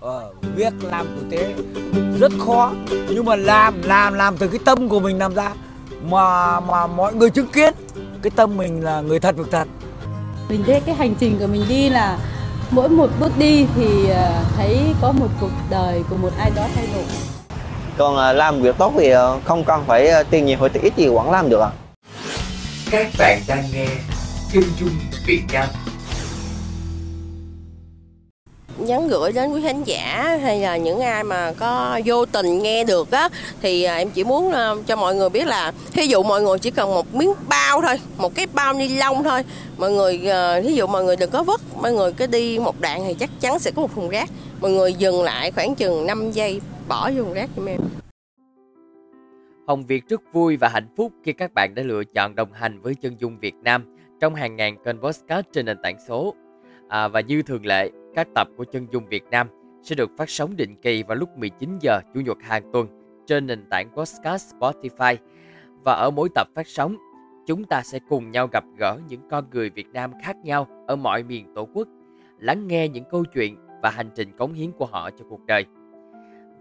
ờ, việc làm tử tế rất khó nhưng mà làm làm làm từ cái tâm của mình làm ra mà mà mọi người chứng kiến. Cái tâm mình là người thật việc thật. Mình thấy cái hành trình của mình đi là mỗi một bước đi thì ờ, thấy có một cuộc đời của một ai đó thay đổi. Còn à, làm việc tốt thì à, không cần phải tiền nhiều hay tiền ít gì vẫn làm được ạ. Các bạn đang nghe Chân dung Việt Nam nhắn gửi đến quý khán giả hay là những ai mà có vô tình nghe được á thì à, em chỉ muốn à, cho mọi người biết là ví dụ mọi người chỉ cần một miếng bao thôi một cái bao ni lông thôi mọi người à, thí ví dụ mọi người đừng có vứt mọi người cứ đi một đoạn thì chắc chắn sẽ có một thùng rác mọi người dừng lại khoảng chừng 5 giây bỏ vô thùng rác giùm em Hồng Việt rất vui và hạnh phúc khi các bạn đã lựa chọn đồng hành với Chân Dung Việt Nam trong hàng ngàn kênh podcast trên nền tảng số. À, và như thường lệ, các tập của Chân Dung Việt Nam sẽ được phát sóng định kỳ vào lúc 19 giờ Chủ nhật hàng tuần trên nền tảng podcast Spotify. Và ở mỗi tập phát sóng, chúng ta sẽ cùng nhau gặp gỡ những con người Việt Nam khác nhau ở mọi miền Tổ quốc, lắng nghe những câu chuyện và hành trình cống hiến của họ cho cuộc đời.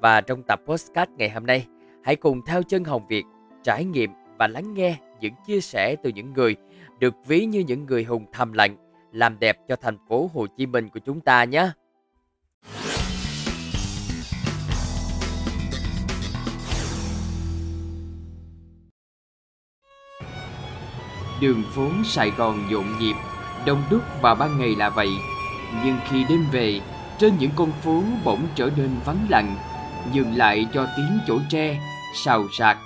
Và trong tập podcast ngày hôm nay, hãy cùng theo chân Hồng Việt trải nghiệm và lắng nghe những chia sẻ từ những người được ví như những người hùng thầm lặng làm đẹp cho thành phố Hồ Chí Minh của chúng ta nhé. Đường phố Sài Gòn nhộn nhịp, đông đúc vào ban ngày là vậy. Nhưng khi đêm về, trên những con phố bỗng trở nên vắng lặng, nhường lại cho tiếng chổi tre, xào xạc,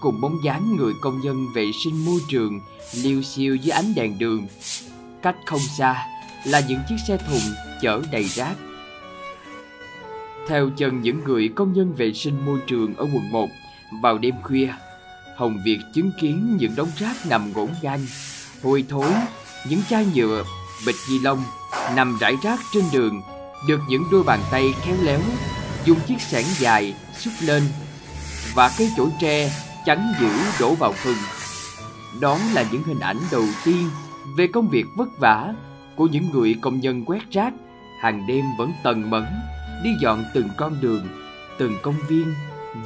cùng bóng dáng người công nhân vệ sinh môi trường liêu xiêu dưới ánh đèn đường. Cách không xa là những chiếc xe thùng chở đầy rác. Theo chân những người công nhân vệ sinh môi trường ở quận 1, vào đêm khuya, Hồng Việt chứng kiến những đống rác nằm ngổn ngang, hôi thối, những chai nhựa, bịch ni lông nằm rải rác trên đường, được những đôi bàn tay khéo léo dùng chiếc xẻng dài xúc lên và cây chổi tre chắn giữ đổ vào phần. Đó là những hình ảnh đầu tiên về công việc vất vả của những người công nhân quét rác hàng đêm vẫn tần mẫn đi dọn từng con đường, từng công viên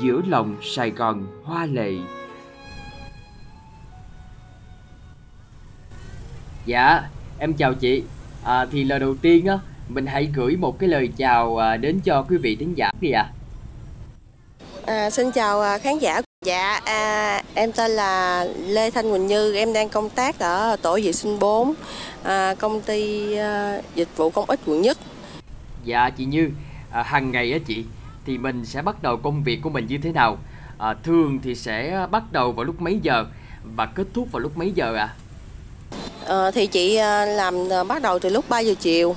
giữa lòng Sài Gòn hoa lệ. Dạ, em chào chị. À, thì lời đầu tiên á, mình hãy gửi một cái lời chào à, đến cho quý vị thính giả đi ạ. À, xin chào à, khán giả. Dạ, à, em tên là Lê Thanh Quỳnh Như, em đang công tác ở tổ vệ sinh 4, à, công ty à, dịch vụ công ích quận nhất. Dạ chị Như, à, hàng ngày á chị thì mình sẽ bắt đầu công việc của mình như thế nào? À, thường thì sẽ bắt đầu vào lúc mấy giờ và kết thúc vào lúc mấy giờ ạ? À? À, thì chị à, làm à, bắt đầu từ lúc 3 giờ chiều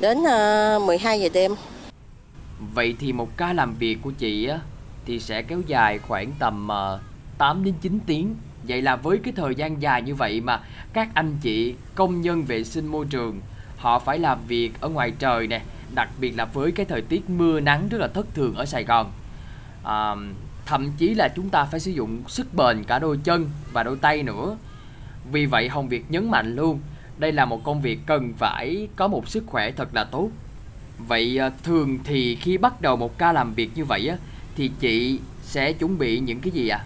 đến à, 12 giờ đêm. Vậy thì một ca làm việc của chị á thì sẽ kéo dài khoảng tầm ờ, uh, 8 đến 9 tiếng. Vậy là với cái thời gian dài như vậy mà các anh chị công nhân vệ sinh môi trường họ phải làm việc ở ngoài trời nè, đặc biệt là với cái thời tiết mưa nắng rất là thất thường ở Sài Gòn. À, thậm chí là chúng ta phải sử dụng sức bền cả đôi chân và đôi tay nữa. Vì vậy Hồng Việt nhấn mạnh luôn, đây là một công việc cần phải có một sức khỏe thật là tốt. Vậy ờ, thường thì khi bắt đầu một ca làm việc như vậy á thì chị sẽ chuẩn bị những cái gì ạ?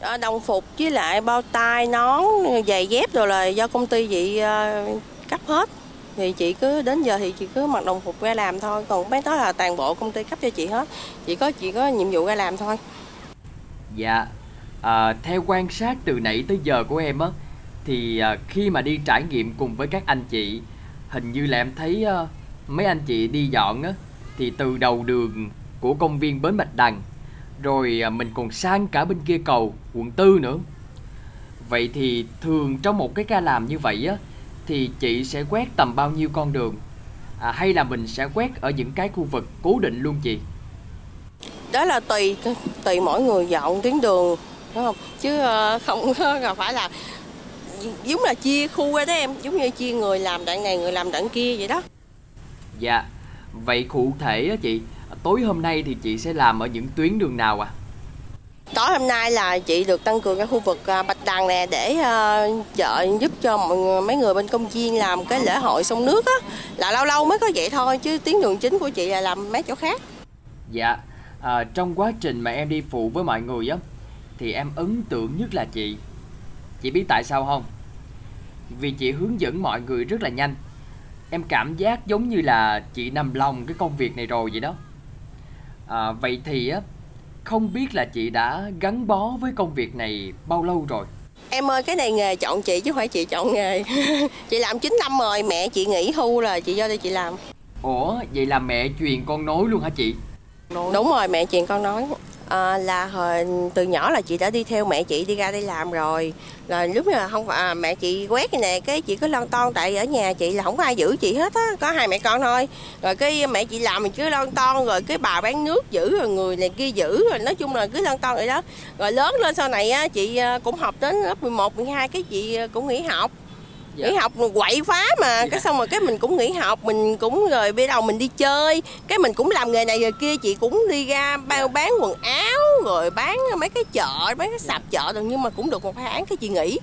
À? đồng phục với lại bao tay, nón, giày dép rồi là do công ty chị uh, cấp hết. Thì chị cứ đến giờ thì chị cứ mặc đồng phục ra làm thôi, còn mấy đó là toàn bộ công ty cấp cho chị hết. Chị có chị có nhiệm vụ ra làm thôi. Dạ. À, theo quan sát từ nãy tới giờ của em á thì à, khi mà đi trải nghiệm cùng với các anh chị hình như là em thấy à, mấy anh chị đi dọn á thì từ đầu đường của công viên Bến Bạch Đằng. Rồi à, mình còn sang cả bên kia cầu quận tư nữa. Vậy thì thường trong một cái ca làm như vậy á Thì chị sẽ quét tầm bao nhiêu con đường? À, Hay là mình sẽ quét ở những cái khu vực cố định luôn chị? Đó là tùy tùy mỗi người dọn tuyến đường đúng không? Chứ ờ, không có phải là giống là chia khu ra đó em giống như chia người làm đoạn này người làm đoạn kia vậy đó. Dạ. Vậy cụ thể á chị tối hôm nay thì chị sẽ làm ở những tuyến đường nào à Tối hôm nay là chị được tăng cường cái khu vực à, Bạch Đằng nè để uh, trợ giúp cho mọi người, mấy người bên công viên làm cái lễ hội sông nước á. Là lâu lâu mới có vậy thôi chứ tuyến đường chính của chị là làm mấy chỗ khác. Dạ, à, trong quá trình mà em đi phụ với mọi người á thì em ấn tượng nhất là chị. Chị biết tại sao không? Vì chị hướng dẫn mọi người rất là nhanh. Em cảm giác giống như là chị nằm lòng cái công việc này rồi vậy đó. À, vậy thì á không biết là chị đã gắn bó với công việc này bao lâu rồi? Em ơi cái này nghề chọn chị chứ không phải chị chọn nghề Chị làm 9 năm rồi Mẹ chị nghỉ hưu là chị do đây chị làm Ủa vậy là mẹ truyền con nối luôn hả chị? Đúng rồi mẹ truyền con nói à, là hồi từ nhỏ là chị đã đi theo mẹ chị đi ra đây làm rồi. Là lúc là không phải à, mẹ chị quét cái này cái chị cứ lon ton tại ở nhà chị là không có ai giữ chị hết á có hai mẹ con thôi. Rồi cái mẹ chị làm mình cứ lon ton rồi cái bà bán nước giữ rồi người này kia giữ rồi nói chung là cứ lon ton vậy đó. Rồi lớn lên sau này á chị à, cũng học đến lớp 11, 12 cái chị à, cũng nghỉ học dạ. nghỉ học quậy phá mà. Dạ. cái xong rồi cái mình cũng nghỉ học mình cũng rồi bây đầu mình đi chơi. Cái mình cũng làm nghề này người kia chị cũng đi ra bao dạ. bán quần áo rồi bán mấy cái chợ mấy cái sạp chợ rồi nhưng mà cũng được một tháng cái chị nghỉ.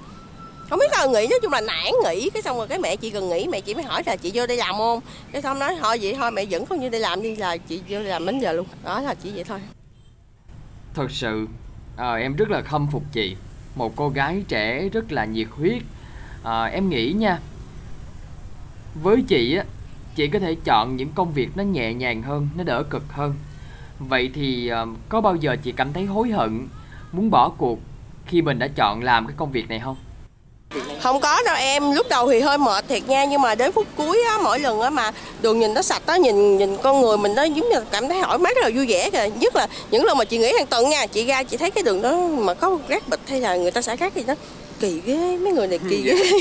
Không biết sao nghỉ nói chung là nản nghỉ. Cái xong rồi cái mẹ chị cần nghỉ mẹ chị mới hỏi là chị vô đây làm không? Cái xong nói thôi vậy thôi mẹ vẫn không như đây làm đi là chị vô làm đến giờ luôn. Đó là chỉ vậy thôi. Thật sự à, em rất là khâm phục chị. Một cô gái trẻ rất là nhiệt huyết à, em nghĩ nha. Với chị á chị có thể chọn những công việc nó nhẹ nhàng hơn nó đỡ cực hơn. Vậy thì à, có bao giờ chị cảm thấy hối hận muốn bỏ cuộc khi mình đã chọn làm cái công việc này không? Không có đâu em lúc đầu thì hơi mệt thiệt nha nhưng mà đến phút cuối á mỗi lần á mà đường nhìn nó sạch á nhìn nhìn con người mình nó giống như cảm thấy thoải mái rất là vui vẻ kìa. Nhất là những lần mà chị nghĩ hàng tuần nha chị ra chị thấy cái đường đó mà có rác bịch hay là người ta xả rác gì đó kỳ ghê mấy người này kỳ ghê.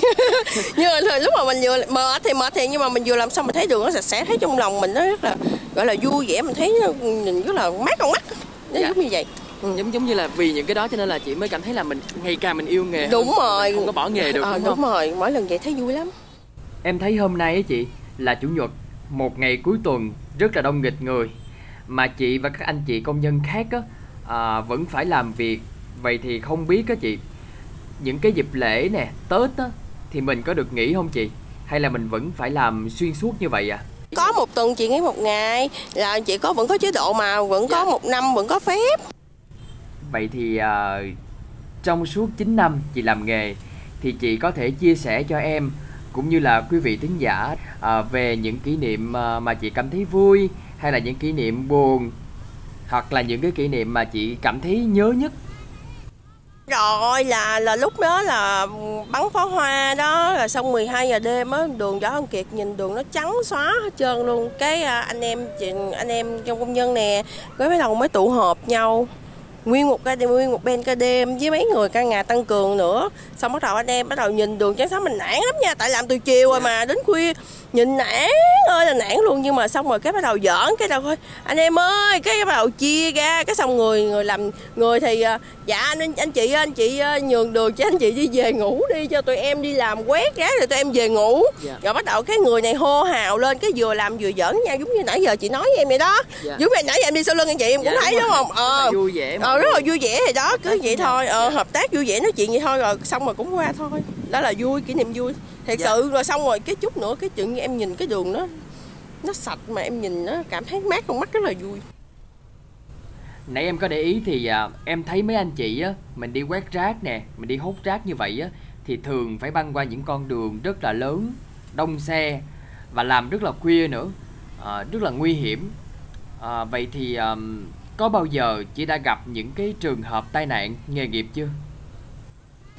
nhưng mà lúc mà mình vừa mệt thì mệt thì nhưng mà mình vừa làm xong mình thấy đường nó sạch sẽ thấy trong lòng mình nó rất là gọi là vui vẻ mình thấy nó nhìn rất là mát con mắt. Nó dạ. giống như vậy. Ừ. giống giống như là vì những cái đó cho nên là chị mới cảm thấy là mình ngày càng mình yêu nghề đúng hơn, rồi. không có bỏ nghề được à, đúng, đúng rồi. Mỗi lần vậy thấy vui lắm. Em thấy hôm nay á chị là chủ nhật một ngày cuối tuần rất là đông nghịch người. Mà chị và các anh chị công nhân khác á à, vẫn phải làm việc. Vậy thì không biết á chị những cái dịp lễ nè tết á thì mình có được nghỉ không chị? Hay là mình vẫn phải làm xuyên suốt như vậy à? Có một tuần chị nghỉ một ngày là chị có vẫn có chế độ mà vẫn dạ. có một năm vẫn có phép. Vậy thì uh, trong suốt 9 năm chị làm nghề thì chị có thể chia sẻ cho em cũng như là quý vị thính giả uh, về những kỷ niệm uh, mà chị cảm thấy vui hay là những kỷ niệm buồn hoặc là những cái kỷ niệm mà chị cảm thấy nhớ nhất rồi là là lúc đó là bắn pháo hoa đó là xong 12 giờ đêm á đường võ văn kiệt nhìn đường nó trắng xóa hết trơn luôn. Cái à, anh em chị anh em trong công nhân nè cái mấy đầu mới tụ họp nhau. Nguyên một cái đêm nguyên một bên ca đêm với mấy người ca nhà tăng cường nữa. Xong bắt đầu anh em bắt đầu nhìn đường trắng xóa mình nản lắm nha tại làm từ chiều rồi mà đến khuya nhìn nản ơi là nản luôn nhưng mà xong rồi cái bắt đầu giỡn cái đầu thôi anh em ơi cái bắt đầu chia ra cái xong người người làm người thì à, dạ anh anh chị anh chị à, nhường đường cho anh chị đi về ngủ đi cho tụi em đi làm quét rác rồi tụi em về ngủ. Dạ. rồi bắt đầu cái người này hô hào lên cái vừa làm vừa giỡn nhau giống như nãy giờ chị nói với em vậy đó. Dạ. giống như nãy giờ em đi sau lưng anh chị em cũng dạ, thấy đúng, đúng không? Ờ. Vui vẻ ờ rất là vui vẻ thì đó cứ vậy thôi ờ hợp tác vui vẻ nói chuyện vậy thôi rồi xong rồi cũng qua thôi. Đó là vui kỷ niệm vui thật dạ. sự rồi xong rồi cái chút nữa cái chuyện em nhìn cái đường nó nó sạch mà em nhìn nó cảm thấy mát con mắt rất là vui. Nãy em có để ý thì à, em thấy mấy anh chị á mình đi quét rác nè mình đi hút rác như vậy á thì thường phải băng qua những con đường rất là lớn đông xe và làm rất là khuya nữa à, rất là nguy hiểm. À, vậy thì à, có bao giờ chị đã gặp những cái trường hợp tai nạn nghề nghiệp chưa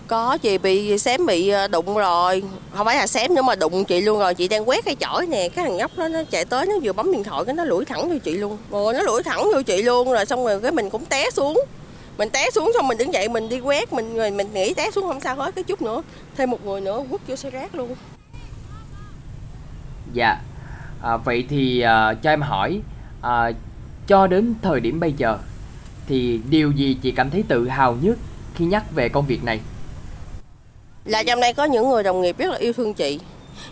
có chị bị xém bị ờ, đụng rồi. Không phải là xém nữa mà đụng chị luôn rồi. Chị đang quét cái chổi nè cái thằng nhóc đó nó chạy tới nó vừa bấm điện thoại cái nó lủi thẳng vô chị luôn. Rồi nó lủi thẳng vô chị luôn rồi xong rồi cái mình cũng té xuống. Mình té xuống xong mình đứng dậy mình đi quét mình rồi mình nghĩ té xuống không sao hết cái chút nữa thêm một người nữa quất vô xe rác luôn. Dạ. À, vậy thì à, cho em hỏi à, cho đến thời điểm bây giờ thì điều gì chị cảm thấy tự hào nhất khi nhắc về công việc này? Là trong đây có những người đồng nghiệp rất là yêu thương chị.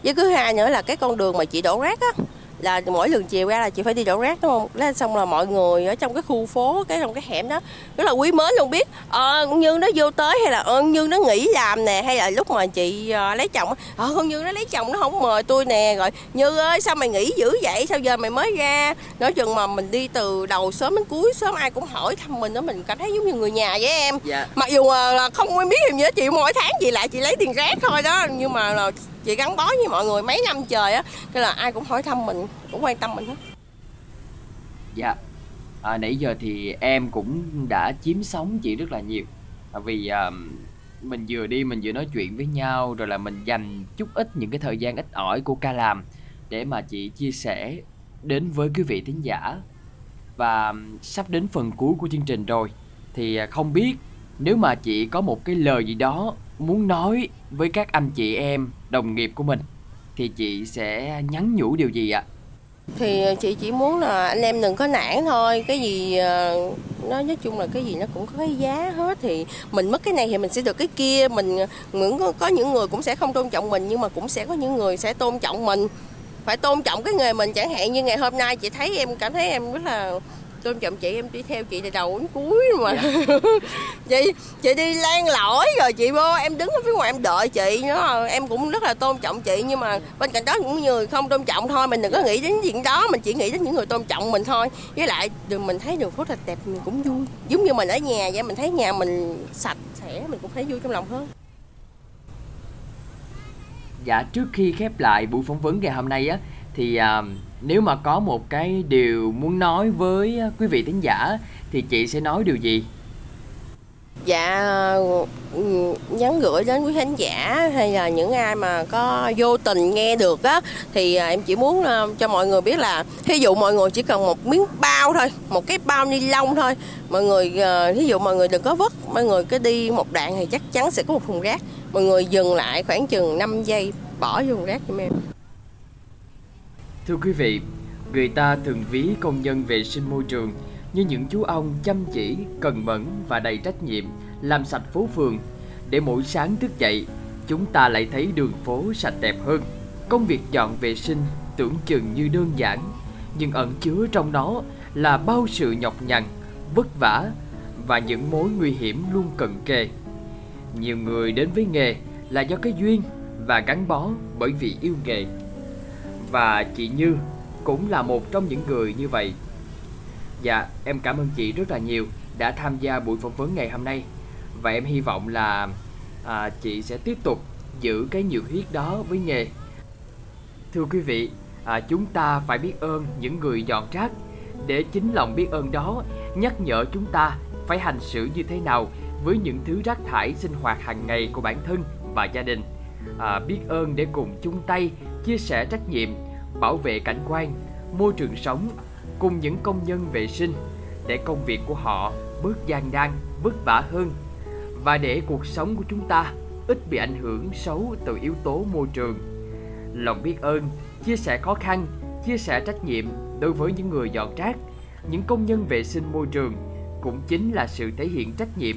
Với thứ hai nữa là cái con đường mà chị đổ rác á là mỗi lần chiều ra là chị phải đi đổ rác đúng không? Thế xong là mọi người ở trong cái khu phố cái trong cái hẻm đó rất là quý mến luôn biết. Ờ như nó vô tới hay là ờ như nó nghỉ làm nè hay là lúc mà chị uh, lấy chồng ờ con như nó lấy chồng nó không mời tôi nè rồi như ơi sao mày nghỉ dữ vậy? Sao giờ mày mới ra? Nói chừng mà mình đi từ đầu sớm đến cuối sớm ai cũng hỏi thăm mình đó mình cảm thấy giống như người nhà với em. Dạ. Mặc dù là không biết gì hết chị mỗi tháng chị lại chị lấy tiền rác thôi đó nhưng mà là chị gắn bó với mọi người mấy năm trời á cái là ai cũng hỏi thăm mình cũng quan tâm mình hết. Dạ. À, nãy giờ thì em cũng đã chiếm sống chị rất là nhiều. À, vì à, mình vừa đi mình vừa nói chuyện với nhau rồi là mình dành chút ít những cái thời gian ít ỏi của ca làm để mà chị chia sẻ đến với quý vị thính giả. Và sắp đến phần cuối của chương trình rồi thì à, không biết nếu mà chị có một cái lời gì đó muốn nói với các anh chị em, đồng nghiệp của mình, thì chị sẽ nhắn nhủ điều gì ạ? thì ờ, chị chỉ muốn là anh em đừng có nản thôi. Cái gì ờ, nó, nói chung là cái gì nó cũng có cái giá hết. Thì mình mất cái này thì mình sẽ được cái kia. Mình ờ, những có những người cũng sẽ không tôn trọng mình, nhưng mà cũng sẽ có những người sẽ tôn trọng mình. Phải tôn trọng cái nghề mình chẳng hạn như ngày hôm nay chị thấy em cảm thấy em rất là tôn trọng chị em đi theo chị từ đầu đến cuối mà. Chị chị đi lan lỏi rồi chị vô em đứng ở phía ngoài em đợi chị nữa em cũng rất là tôn trọng chị nhưng mà bên cạnh đó những người không tôn trọng thôi mình đừng có nghĩ đến chuyện đó mình chỉ nghĩ đến những người tôn trọng mình thôi. Với lại đường mình thấy đường phố thật đẹp mình cũng vui. Giống như mình ở nhà vậy mình thấy nhà mình sạch sẽ mình cũng thấy vui trong lòng hơn. Dạ trước khi khép lại buổi phỏng vấn ngày hôm nay á thì à, nếu mà có một cái điều muốn nói với à, quý vị thính giả, thì chị sẽ nói điều gì? dạ ừ, nhắn gửi đến quý khán giả hay là những ai mà có vô tình nghe được á, thì à, em chỉ muốn à, cho mọi người biết là thí dụ mọi người chỉ cần một miếng bao thôi, một cái bao ni lông thôi, mọi người thí dụ mọi người đừng có vứt, mọi người cứ đi một đoạn thì chắc chắn sẽ có một thùng rác mọi người dừng lại khoảng chừng 5 giây, bỏ vô thùng rác giùm em Thưa quý vị, người ta thường ví công nhân vệ sinh môi trường như những chú ong chăm chỉ, cần mẫn và đầy trách nhiệm làm sạch phố phường để mỗi sáng thức dậy chúng ta lại thấy đường phố sạch đẹp hơn. Công việc dọn vệ sinh tưởng chừng như đơn giản nhưng ẩn chứa trong đó là bao sự nhọc nhằn, vất vả và những mối nguy hiểm luôn cận kề. Nhiều người đến với nghề là do cái duyên và gắn bó bởi vì yêu nghề. Và chị Như cũng là một trong những người như vậy. Dạ, em cảm ơn chị rất là nhiều đã tham gia buổi phỏng vấn ngày hôm nay. Và em hy vọng là à, chị sẽ tiếp tục giữ cái nhiệt huyết đó với nghề. Thưa quý vị, à, chúng ta phải biết ơn những người dọn rác để chính lòng biết ơn đó nhắc nhở chúng ta phải hành xử như thế nào với những thứ rác thải sinh hoạt hàng ngày của bản thân và gia đình. À, biết ơn để cùng chung tay chia sẻ trách nhiệm bảo vệ cảnh quan, môi trường sống cùng những công nhân vệ sinh để công việc của họ bớt gian nan, vất vả hơn và để cuộc sống của chúng ta ít bị ảnh hưởng xấu từ yếu tố môi trường. Lòng biết ơn, chia sẻ khó khăn, chia sẻ trách nhiệm đối với những người dọn rác, những công nhân vệ sinh môi trường cũng chính là sự thể hiện trách nhiệm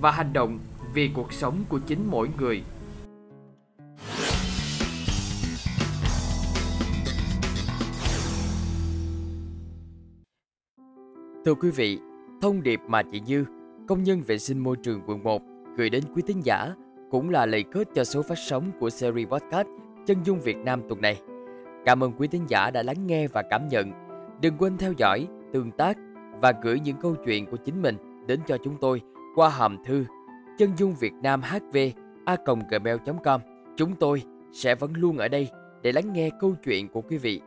và hành động vì cuộc sống của chính mỗi người. Thưa quý vị, thông điệp mà chị dư công nhân vệ sinh môi trường quận 1 gửi đến quý tín giả cũng là lời kết cho số phát sóng của series podcast Chân dung Việt Nam tuần này. Cảm ơn quý tín giả đã lắng nghe và cảm nhận. Đừng quên theo dõi, tương tác và gửi những câu chuyện của chính mình đến cho chúng tôi qua hòm thư chân dung Việt Nam HV a gmail.com. Chúng tôi sẽ vẫn luôn ở đây để lắng nghe câu chuyện của quý vị.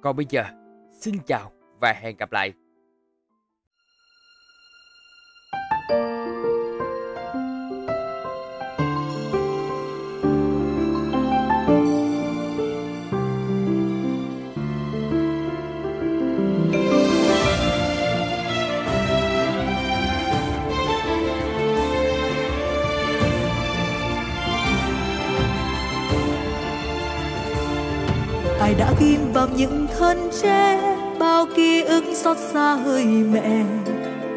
Còn bây giờ, xin chào và hẹn gặp lại. ghim vào những thân tre, bao ký ức xót xa hơi mẹ.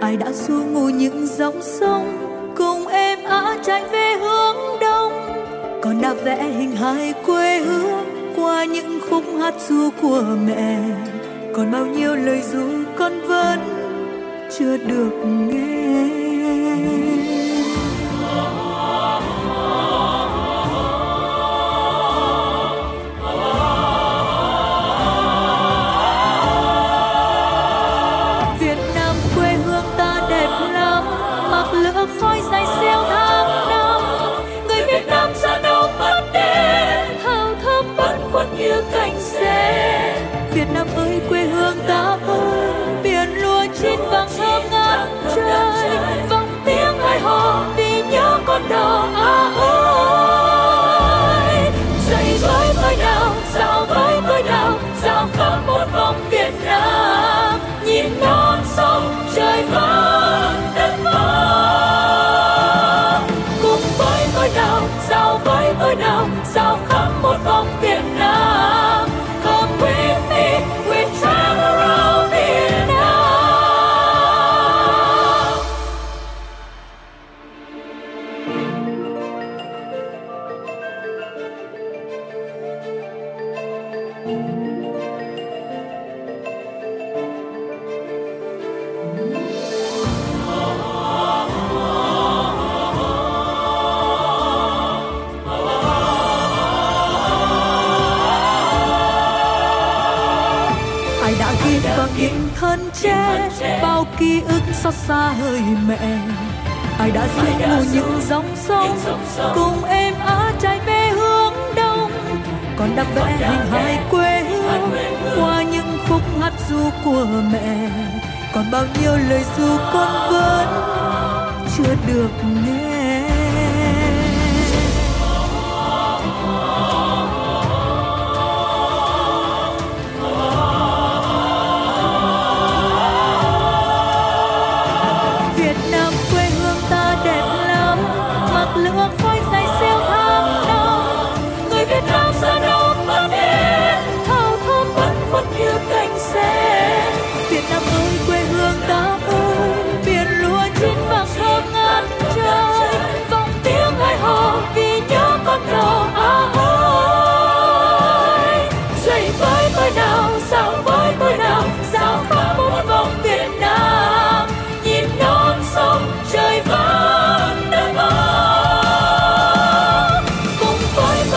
Ai đã xua ngủ những dòng sông, cùng em á tranh về hướng đông. Còn đã vẽ hình hài quê hương qua những khúc hát ru của mẹ. Còn bao nhiêu lời ru con vẫn chưa được nghe. ký ức xót xa hơi mẹ. Ai đã sức mù những dòng sông cùng em á trái về hướng đông. Còn đắp vẽ hình hài quê hương qua những khúc hát du của mẹ. Còn bao nhiêu lời du con vẫn chưa được nghe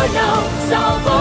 不要错